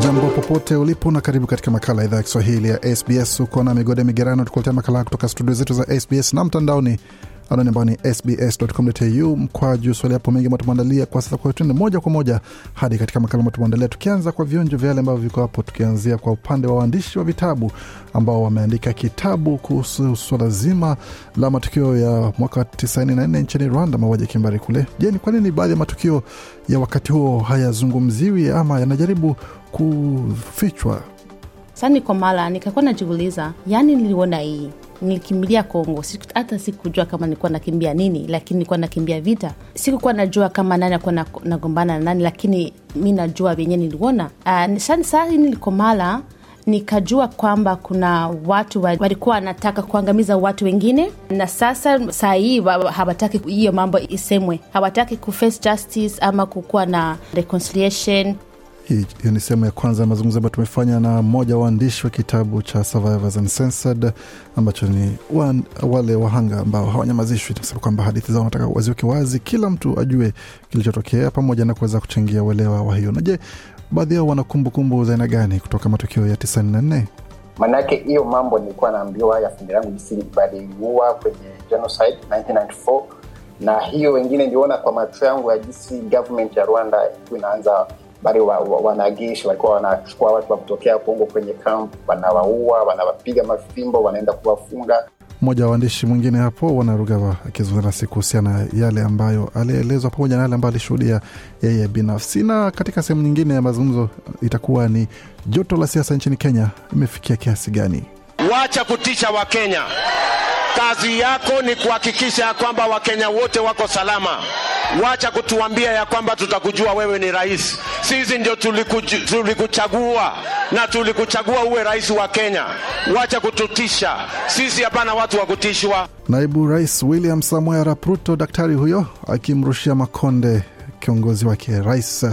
Jambo popote ulipo na karibu katika makala ya idhaa ya Kiswahili ya SBS. Uko na migode migerano, tukuletea makala kutoka studio zetu za SBS na mtandaoni anwani ambao ni sbs.com.au mkwaju swali hapo mengi ambayo tumeandalia kwa sasa. Kwa tuende moja kwa moja hadi katika makala ambayo tumeandalia, tukianza kwa vionjo vya yale ambavyo viko hapo, tukianzia kwa upande wa waandishi wa vitabu ambao wameandika kitabu kuhusu swala zima la matukio ya mwaka 94 nchini Rwanda, mauaji kimbari kule. Je, ni kwa nini baadhi ya matukio ya wakati huo hayazungumziwi ama yanajaribu kufichwa? Sani kwa mala nikakuwa najiuliza, yani niliona hii nilikimbilia Kongo, hata sikujua kama nilikuwa nakimbia nini, lakini nilikuwa nakimbia vita. Sikukuwa najua kama nani akuwa nagombana na nani, lakini mi najua vyenye niliona. Uh, saa nilikomala nikajua kwamba kuna watu walikuwa wanataka kuangamiza watu wengine, na sasa saa hii hawataki hiyo mambo isemwe, hawataki kuface justice ama kukuwa na reconciliation. Hiyo ni sehemu ya kwanza ya mazungumzo ambayo tumefanya na mmoja wa waandishi wa kitabu cha Survivors Uncensored ambacho ni wan, wale wahanga ambao hawanyamazishwi. Tunasema kwamba hadithi zao wanataka waziweke wazi, kila mtu ajue kilichotokea, pamoja na kuweza kuchangia uelewa wa hiyo. Na je, baadhi yao wana kumbukumbu za aina gani kutoka matukio ya tisini na nne? Maanake hiyo mambo nilikuwa naambiwa ya fundi langu jinsi baliua kwenye genocide 1994 na hiyo wengine niliona kwa macho yangu ya jinsi government ya Rwanda ilikuwa inaanza bali wa, wa, wanajeshi walikuwa wanachukua watu wa kutokea Kongo kwenye kamp, wanawaua, wanawapiga mafimbo, wanaenda kuwafunga. Mmoja wa waandishi mwingine hapo Wanarugava akizungumza nasi kuhusiana yale ambayo alielezwa pamoja na yale ambayo alishuhudia yeye binafsi. Na katika sehemu nyingine ya mazungumzo itakuwa ni joto la siasa nchini Kenya imefikia kiasi gani? Wacha kutisha Wakenya. Kazi yako ni kuhakikisha ya kwamba Wakenya wote wako salama. Wacha kutuambia ya kwamba tutakujua wewe ni rais. Sisi ndio tulikuchagua na tulikuchagua uwe rais wa Kenya. Wacha kututisha sisi, hapana watu wa kutishwa. Naibu Rais William Samoei Arap Ruto, daktari huyo akimrushia makonde kiongozi wake Rais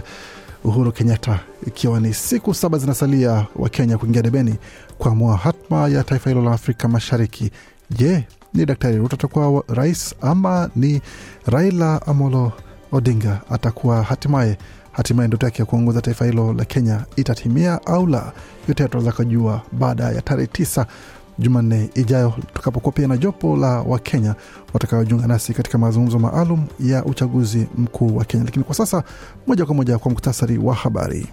Uhuru Kenyatta, ikiwa ni siku saba zinasalia Wakenya kuingia debeni kuamua hatma ya taifa hilo la Afrika Mashariki. Je, ni Daktari Ruto atakuwa rais ama ni Raila Amolo Odinga atakuwa hatimaye hatimaye ndoto yake ya kuongoza taifa hilo la Kenya itatimia au la? Yote tunaweza kujua baada ya tarehe tisa Jumanne ijayo tukapokuwa pia na jopo la Wakenya watakaojiunga nasi katika mazungumzo maalum ya uchaguzi mkuu wa Kenya. Lakini kwa sasa, moja kwa moja kwa muktasari wa habari.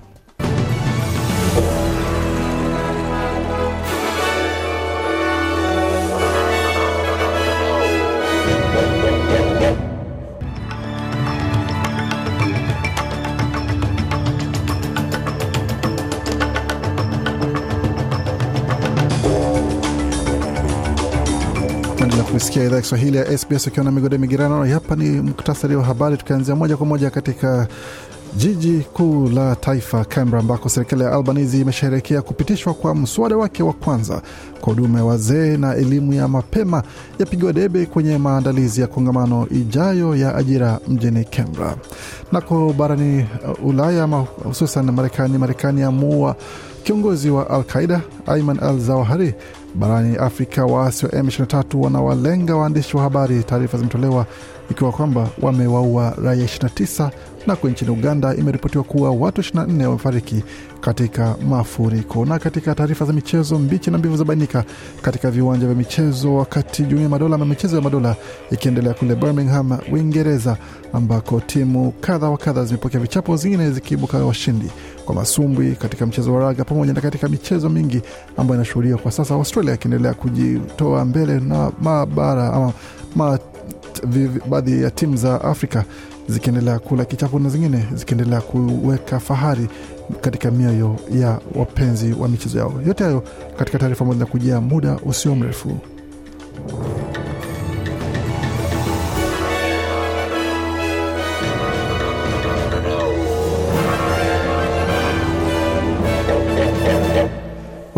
Kusikia idhaa Kiswahili ya SBS ukiwa na migode migirano. Hapa ni muktasari wa habari, tukianzia moja kwa moja katika jiji kuu la taifa Canberra, ambako serikali ya Albanese imesherehekea kupitishwa kwa mswada wake wa kwanza kwa huduma ya wazee na elimu ya mapema yapigiwa debe kwenye maandalizi ya kongamano ijayo ya ajira mjini Canberra. Nako barani Ulaya hususan Marekani, Marekani amuua kiongozi wa Al Qaida Ayman al Zawahiri. Barani Afrika, waasi wa M23 wanawalenga waandishi wa habari. Taarifa zimetolewa ikiwa kwamba wamewaua raia 29 nako nchini Uganda imeripotiwa kuwa watu 24 wamefariki katika mafuriko. Na katika taarifa za michezo, mbichi na mbivu zabainika katika viwanja vya michezo, wakati jumuiya ya madola ama michezo ya madola ikiendelea kule Birmingham, Uingereza, ambako timu kadha wa kadha zimepokea vichapo, zingine zikiibuka washindi kwa masumbwi katika mchezo wa raga pamoja na katika michezo mingi ambayo inashuhudiwa kwa sasa, Australia akiendelea kujitoa mbele na mabara ama ma baadhi ya timu za Afrika zikiendelea kula kichapo na zingine zikiendelea kuweka fahari katika mioyo ya wapenzi wa michezo yao. Yote hayo katika taarifa moja kujia muda usio mrefu.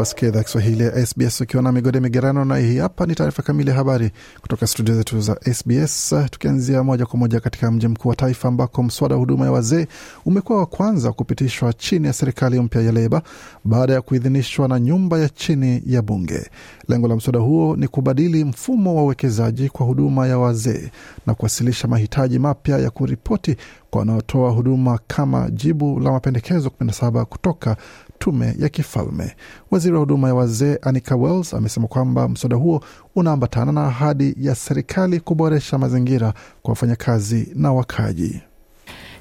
Wasikia idhaa Kiswahili ya SBS ukiwa na migode migerano, na hii hapa ni taarifa kamili ya habari kutoka studio zetu za SBS, tukianzia moja kwa moja katika mji mkuu wa taifa ambako mswada wa huduma ya wazee umekuwa wa kwanza kupitishwa chini ya serikali mpya ya Leba baada ya kuidhinishwa na nyumba ya chini ya bunge. Lengo la mswada huo ni kubadili mfumo wa uwekezaji kwa huduma ya wazee na kuwasilisha mahitaji mapya ya kuripoti kwa wanaotoa huduma kama jibu la mapendekezo 17 kutoka tume ya kifalme. Waziri wa huduma ya wazee Anika Wells amesema kwamba mswada huo unaambatana na ahadi ya serikali kuboresha mazingira kwa wafanyakazi na wakaji.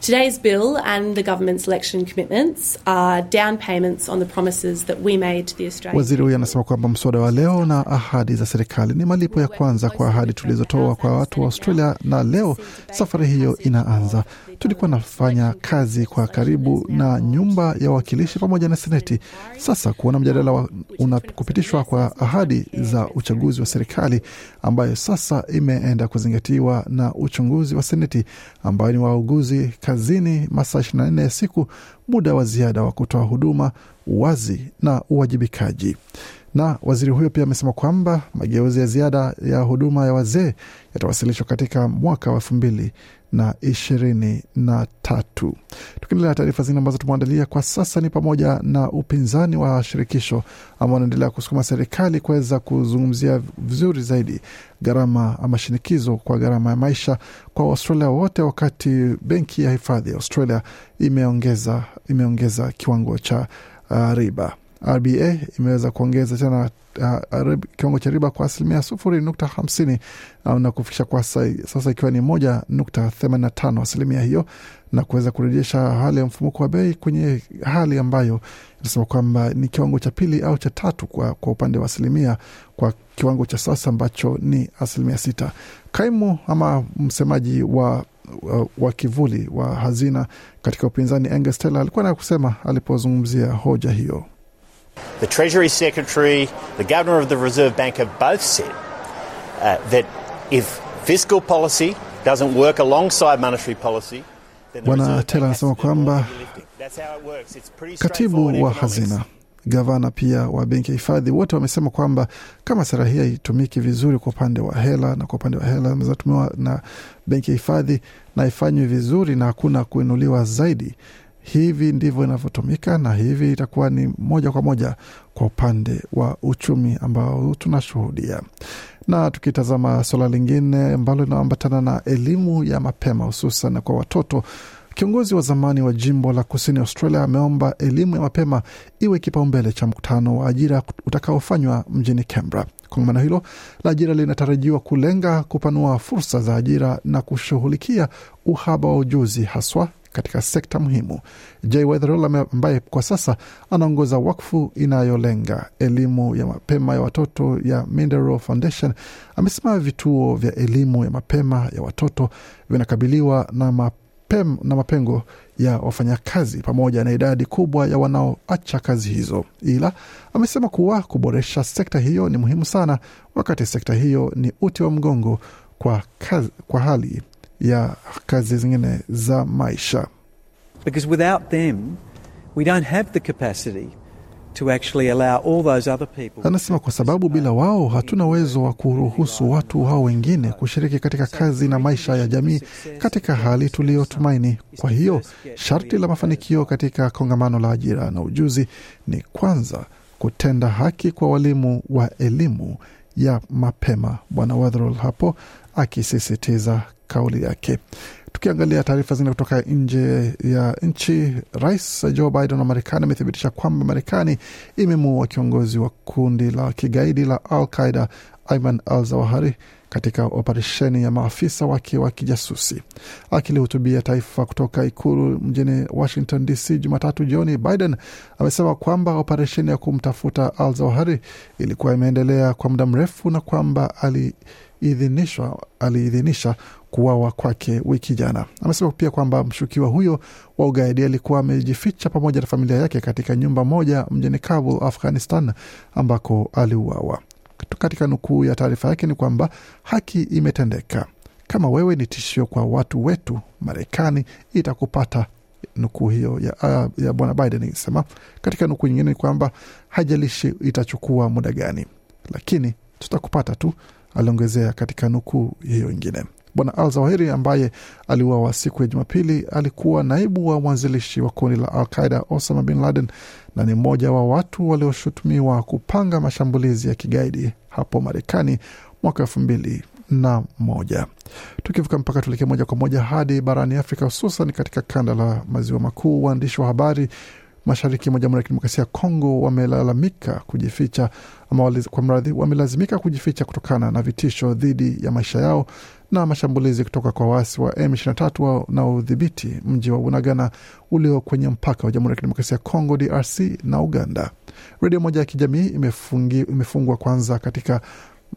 Today's bill and the government's election commitments are down payments on the promises that we made to the Australian Waziri huyo anasema kwamba mswada wa leo na ahadi za serikali ni malipo ya kwanza kwa ahadi tulizotoa kwa watu wa Australia, na leo safari hiyo inaanza. Tulikuwa nafanya kazi kwa karibu na nyumba ya wawakilishi pamoja na seneti. Sasa kuona mjadala unakupitishwa kwa ahadi za uchaguzi wa serikali ambayo sasa imeenda kuzingatiwa na uchunguzi wa seneti ambayo ni wauguzi kazini masaa 24 ya siku, muda wa ziada wa kutoa huduma, uwazi na uwajibikaji. Na waziri huyo pia amesema kwamba mageuzi ya ziada ya huduma ya wazee yatawasilishwa katika mwaka wa elfu mbili na ishirini na tatu. Tukiendelea taarifa zingine ambazo tumeandalia kwa sasa ni pamoja na upinzani wa shirikisho ambao wanaendelea kusukuma serikali kuweza kuzungumzia vizuri zaidi gharama ama shinikizo kwa gharama ya maisha kwa Waustralia wote, wakati benki ya hifadhi ya Australia imeongeza, imeongeza kiwango cha uh, riba. RBA imeweza kuongeza tena uh, kiwango cha riba kwa asilimia sufuri nukta hamsini uh, na kufikisha kwa sasa ikiwa ni moja nukta themanini na tano asilimia hiyo na kuweza kurejesha hali ya mfumuko wa bei kwenye hali ambayo inasema kwamba ni kiwango cha pili au cha tatu kwa, kwa upande wa asilimia kwa kiwango cha sasa ambacho ni asilimia sita. Kaimu ama msemaji wa wa, wa kivuli wa hazina katika upinzani Taylor alikuwa na kusema alipozungumzia hoja hiyo. The Treasury Secretary, the Governor of the Reserve Bank have both said uh, that if fiscal policy doesn't work alongside monetary policy, then the Bwana anasema kwamba heavy lifting. That's how it works. It's pretty Katibu wa hazina, gavana pia wa benki ya hifadhi, wote wamesema kwamba kama sera hii haitumiki vizuri kwa upande wa hela na kwa upande wa hela zinatumiwa na benki ya hifadhi na ifanywi vizuri na hakuna kuinuliwa zaidi, hivi ndivyo inavyotumika na hivi itakuwa ni moja kwa moja kwa upande wa uchumi ambao tunashuhudia. Na tukitazama suala lingine ambalo linaambatana na elimu ya mapema hususan kwa watoto Kiongozi wa zamani wa jimbo la kusini Australia ameomba elimu ya mapema iwe kipaumbele cha mkutano wa ajira utakaofanywa mjini Canberra. Kongamano hilo la ajira linatarajiwa kulenga kupanua fursa za ajira na kushughulikia uhaba wa ujuzi haswa katika sekta muhimu. Jay Weatherill ambaye kwa sasa anaongoza wakfu inayolenga elimu ya mapema ya watoto ya Mindero Foundation. Amesema vituo vya elimu ya mapema ya watoto vinakabiliwa na mapem, na mapengo ya wafanyakazi pamoja na idadi kubwa ya wanaoacha kazi hizo, ila amesema kuwa kuboresha sekta hiyo ni muhimu sana, wakati sekta hiyo ni uti wa mgongo kwa, kazi, kwa hali ya kazi zingine za maisha. Because without them, we don't have the capacity to actually allow all those other people. Anasema kwa sababu bila wao hatuna uwezo wa kuruhusu watu hao wengine kushiriki katika kazi na maisha ya jamii katika hali tuliyotumaini. Kwa hiyo sharti la mafanikio katika kongamano la ajira na ujuzi ni kwanza kutenda haki kwa walimu wa elimu ya mapema. Bwana Weatherall hapo akisisitiza kauli yake. Tukiangalia taarifa zingine kutoka nje ya nchi, Rais Joe Biden wa Marekani amethibitisha kwamba Marekani imemuua kiongozi wa kundi la kigaidi la Al Qaida Ayman al Zawahari katika operesheni ya maafisa wake wa kijasusi. Akilihutubia taifa kutoka ikulu mjini Washington DC Jumatatu jioni, Biden amesema kwamba operesheni ya kumtafuta al Zawahari ilikuwa imeendelea kwa muda mrefu na kwamba aliidhinisha kuwawa kwake wiki jana. Amesema pia kwamba mshukiwa huyo wa ugaidi alikuwa amejificha pamoja na familia yake katika nyumba moja mjini Kabul, Afghanistan, ambako aliuawa. Katika nukuu ya taarifa yake ni kwamba haki imetendeka. Kama wewe ni tishio kwa watu wetu, Marekani itakupata, nukuu hiyo ya, ya bwana Biden ikisema. Katika nukuu nyingine ni kwamba haijalishi itachukua muda gani, lakini tutakupata tu, aliongezea katika nukuu hiyo ingine. Bwana Al Zawahiri ambaye aliuawa siku ya Jumapili alikuwa naibu wa mwanzilishi wa kundi la Al Qaida Osama bin Laden na ni mmoja wa watu walioshutumiwa kupanga mashambulizi ya kigaidi hapo Marekani mwaka elfu mbili na moja. Tukivuka mpaka tuelekee moja kwa moja hadi barani Afrika, hususan katika kanda la maziwa makuu. Waandishi wa habari mashariki mwa Jamhuri ya Kidemokrasia ya Kongo wamelalamika kujificha ama kwa mradhi, wamelazimika kujificha kutokana na vitisho dhidi ya maisha yao na mashambulizi kutoka kwa waasi wa M23 wanaodhibiti mji wa Bunagana ulio kwenye mpaka wa Jamhuri ya Kidemokrasia ya Kongo DRC na Uganda. Redio moja ya kijamii imefungi, imefungwa kwanza katika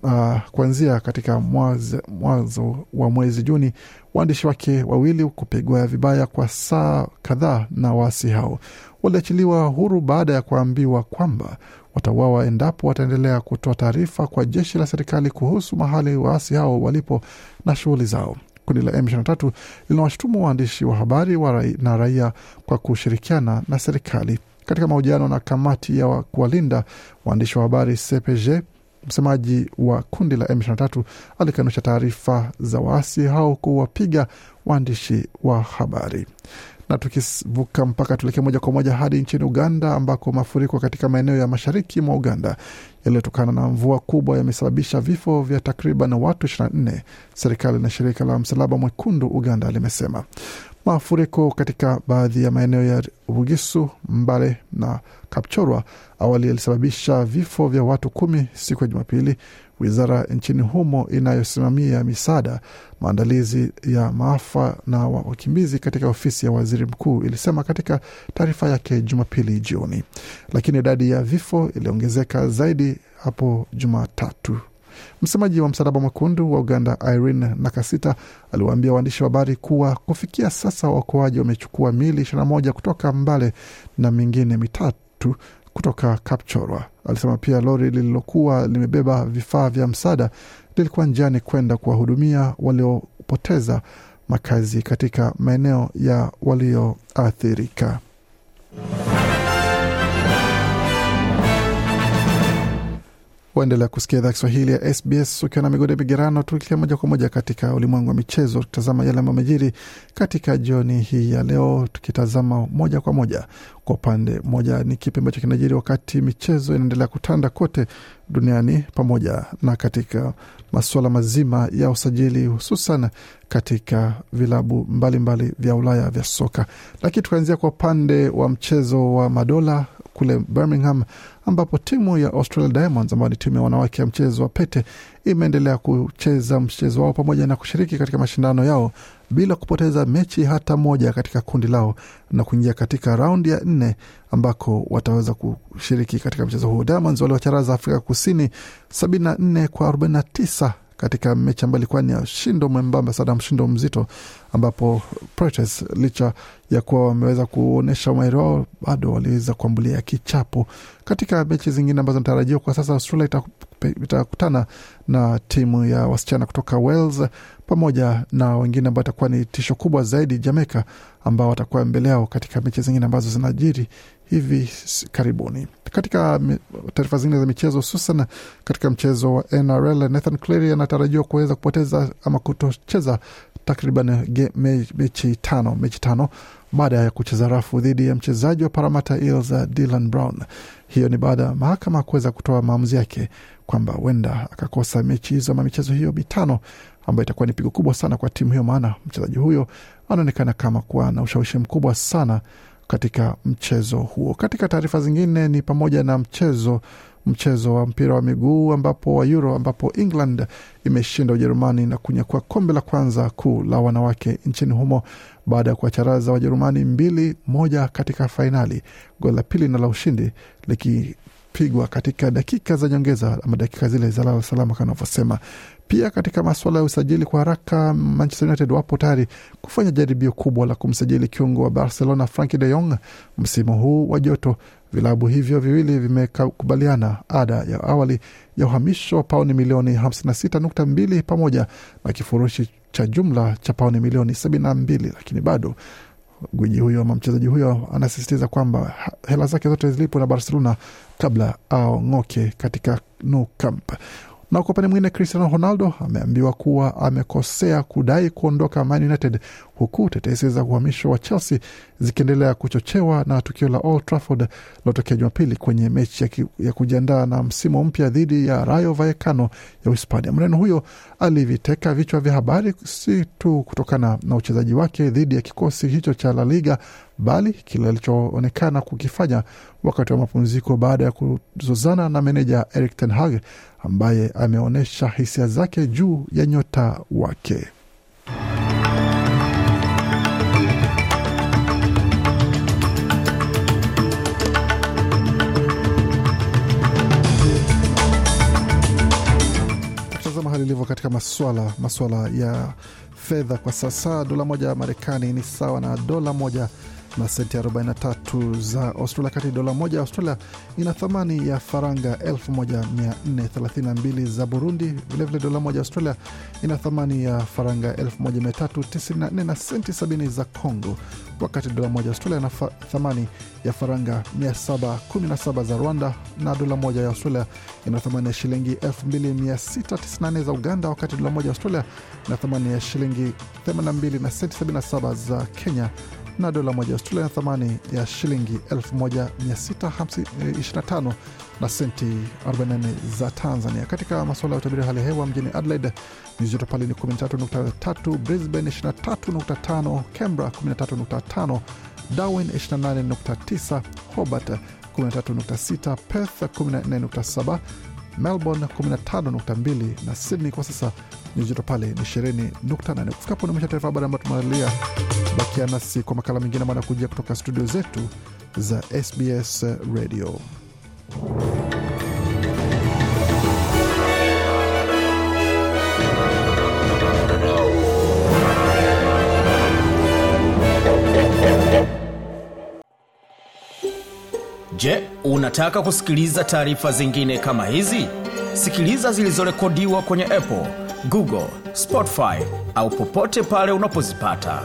uh, kuanzia katika mwanzo, wa mwezi Juni, waandishi wake wawili kupigwa vibaya kwa saa kadhaa na waasi hao waliachiliwa huru baada ya kuambiwa kwamba watauawa endapo wataendelea kutoa taarifa kwa jeshi la serikali kuhusu mahali waasi hao walipo na shughuli zao. Kundi la M23 linawashutumu waandishi wa habari wa rai, na raia kwa kushirikiana na serikali. Katika mahojiano na kamati ya kuwalinda waandishi wa habari CPG, msemaji wa kundi la M23 alikanusha taarifa za waasi hao kuwapiga waandishi wa habari na tukivuka mpaka tuelekee moja kwa moja hadi nchini Uganda ambako mafuriko katika maeneo ya mashariki mwa Uganda yaliyotokana na mvua kubwa yamesababisha vifo vya takriban watu 24, serikali na shirika la Msalaba Mwekundu Uganda limesema. Mafuriko katika baadhi ya maeneo ya Bugisu, Mbale na Kapchorwa awali yalisababisha vifo vya watu kumi siku ya Jumapili. Wizara nchini humo inayosimamia misaada, maandalizi ya maafa na wakimbizi katika ofisi ya waziri mkuu ilisema katika taarifa yake Jumapili jioni, lakini idadi ya vifo iliongezeka zaidi hapo Jumatatu. Msemaji wa Msalaba Mwekundu wa Uganda Irene Nakasita aliwaambia waandishi wa habari kuwa kufikia sasa waokoaji wamechukua mili 21 kutoka Mbale na mingine mitatu kutoka Kapchorwa. Alisema pia lori lililokuwa limebeba vifaa vya msaada lilikuwa njiani kwenda kuwahudumia waliopoteza makazi katika maeneo ya walioathirika. Waendelea kusikia idhaa Kiswahili ya SBS ukiwa na migode migerano, tukilia moja kwa moja katika ulimwengu wa michezo, tukitazama yale ambayo amejiri katika jioni hii ya leo, tukitazama moja kwa moja kwa upande mmoja ni kipi ambacho kinajiri wakati michezo inaendelea kutanda kote duniani, pamoja na katika masuala mazima ya usajili, hususan katika vilabu mbalimbali vya Ulaya vya soka. Lakini tukaanzia kwa upande wa mchezo wa madola kule Birmingham ambapo timu ya Australia Diamonds ambayo ni timu ya wanawake ya mchezo wa pete imeendelea kucheza mchezo wao pamoja na kushiriki katika mashindano yao bila kupoteza mechi hata moja katika kundi lao na kuingia katika raundi ya nne ambako wataweza kushiriki katika mchezo huo. Diamonds waliwacharaza Afrika Kusini 74 kwa 49 katika mechi ambayo ilikuwa ni shindo mwembamba sana, mshindo mzito, ambapo Proteas licha ya kuwa wameweza kuonyesha umahiri wao bado waliweza kuambulia kichapo katika mechi zingine ambazo natarajiwa kwa sasa. Australia itakutana na timu ya wasichana kutoka Wales pamoja na wengine ambao itakuwa ni tisho kubwa zaidi Jamaica, ambao watakuwa mbele yao katika mechi zingine ambazo zinajiri hivi karibuni. Katika taarifa zingine za michezo, hususan katika mchezo wa NRL, Nathan Cleary anatarajiwa kuweza kupoteza ama kutocheza takriban mechi tano mechi tano baada ya kucheza rafu dhidi ya mchezaji wa Parramatta Eels Dylan Brown. Hiyo ni baada ya mahakama kuweza kutoa maamuzi yake kwamba huenda akakosa mechi hizo ama michezo hiyo mitano ambayo itakuwa ni pigo kubwa sana kwa timu hiyo, maana mchezaji huyo anaonekana kama kuwa na ushawishi mkubwa sana katika mchezo huo. Katika taarifa zingine ni pamoja na mchezo mchezo wa mpira wa miguu ambapo wa Euro ambapo England imeshinda Ujerumani na kunyakua kombe la kwanza kuu la wanawake nchini humo baada ya kuwacharaza Wajerumani mbili moja katika fainali, goli la pili na la ushindi likipigwa katika dakika za nyongeza ama dakika zile za lala salama kama anavyosema. Pia katika masuala ya usajili kwa haraka, Manchester United wapo tayari kufanya jaribio kubwa la kumsajili kiungo wa Barcelona Frankie de Jong msimu huu wa joto. Vilabu hivyo viwili vimekubaliana ada ya awali ya uhamisho wa pauni milioni 56.2 pamoja na kifurushi cha jumla cha pauni milioni 72, lakini bado Gwiji huyo ama mchezaji huyo anasisitiza kwamba hela zake zote zilipo na Barcelona kabla aong'oke katika Nou Camp. Na kwa upande mwingine Cristiano Ronaldo ameambiwa kuwa amekosea kudai kuondoka Man United, huku tetesi za uhamisho wa Chelsea zikiendelea kuchochewa na tukio la Old Trafford lilotokea Jumapili kwenye mechi ya, ya kujiandaa na msimu mpya dhidi ya Rayo Vallecano ya Uhispania. Mreno huyo aliviteka vichwa vya habari si tu kutokana na uchezaji wake dhidi ya kikosi hicho cha La Liga, bali kile alichoonekana kukifanya wakati wa mapumziko baada ya kuzozana na meneja Erik ten Hag ambaye ameonyesha hisia zake juu ya nyota wake. Tazama hali ilivyo katika maswala maswala ya fedha kwa sasa, dola moja ya Marekani ni sawa na dola moja na senti 43 za Australia, kati dola moja ya Australia ina thamani ya faranga 1432 za Burundi. Vilevile dola moja ya Australia ina thamani ya faranga 1394 na senti 70 za Congo, wakati dola moja ya Australia ina thamani ya faranga 717 za Rwanda, na dola moja ya Australia ina thamani ya shilingi 2694 za Uganda, wakati dola moja ya Australia ina thamani ya shilingi 82 na senti 77 za Kenya na dola moja ya Australia na thamani ya shilingi 1625 na senti 44 za Tanzania. Katika masuala ya utabiri hali ya hewa mjini Adelaide nyuzi joto pale ni 13.3, Brisbane 23.5, Canberra 13.5, Darwin 28.9, Hobart 13.6, Perth 14.7 Melbourne 15.2 na Sydney kwa sasa nyuzi joto pale ni 20.8. Kufikapo ni mwisho taarifa habari ambayo tumeandalia. Bakia nasi kwa makala mengine ambayo anakujia kutoka studio zetu za SBS Radio. Je, unataka kusikiliza taarifa zingine kama hizi? Sikiliza zilizorekodiwa kwenye Apple, Google, Spotify au popote pale unapozipata.